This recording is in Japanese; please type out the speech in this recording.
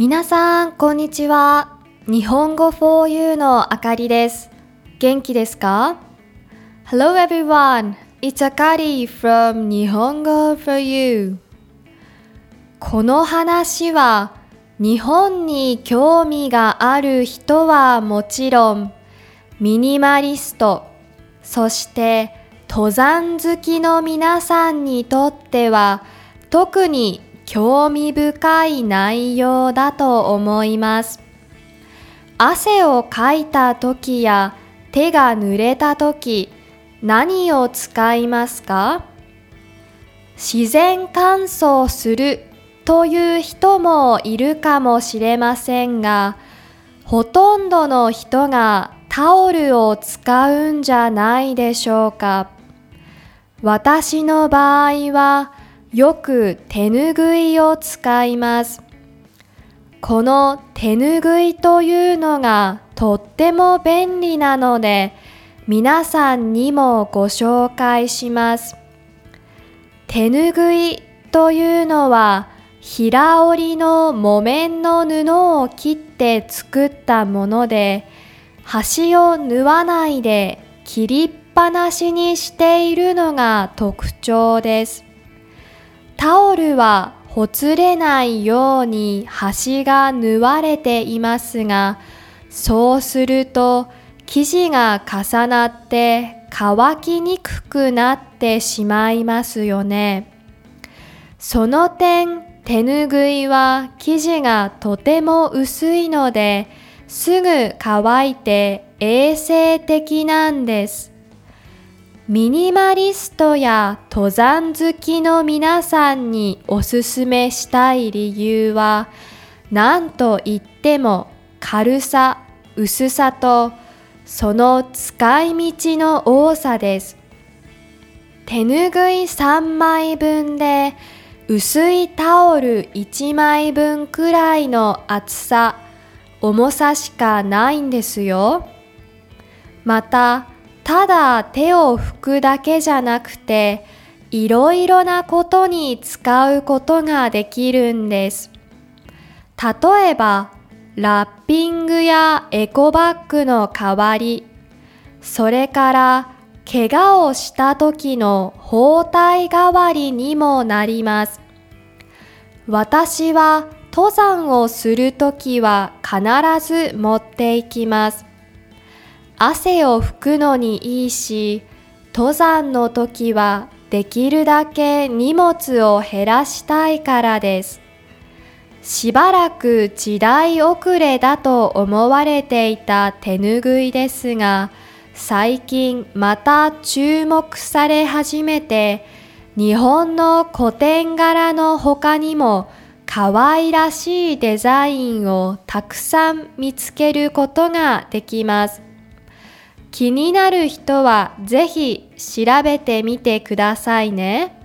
皆さん、こんにちは。日本語 4U のあかりです。元気ですか ?Hello everyone! It's Akari from 日本語 4U。この話は日本に興味がある人はもちろんミニマリスト、そして登山好きの皆さんにとっては特に興味深い内容だと思います。汗をかいた時や手が濡れた時何を使いますか？自然乾燥するという人もいるかもしれませんがほとんどの人がタオルを使うんじゃないでしょうか私の場合はよく手ぬぐいを使います。この手ぬぐいというのがとっても便利なので皆さんにもご紹介します。手ぬぐいというのは平織りの木綿の布を切って作ったもので端を縫わないで切りっぱなしにしているのが特徴です。タオルはほつれないように端が縫われていますがそうすると生地が重なって乾きにくくなってしまいますよね。その点手ぬぐいは生地がとても薄いのですぐ乾いて衛生的なんです。ミニマリストや登山好きの皆さんにおすすめしたい理由は何と言っても軽さ、薄さとその使い道の多さです。手ぬぐい3枚分で薄いタオル1枚分くらいの厚さ、重さしかないんですよ。また、ただ手を拭くだけじゃなくていろいろなことに使うことができるんです。例えばラッピングやエコバッグの代わりそれから怪我をした時の包帯代わりにもなります。私は登山をするときは必ず持っていきます。汗を拭くのにいいし登山の時はできるだけ荷物を減らしたいからです。しばらく時代遅れだと思われていた手ぬぐいですが最近また注目され始めて日本の古典柄の他にも可愛らしいデザインをたくさん見つけることができます。気になる人はぜひ調べてみてくださいね。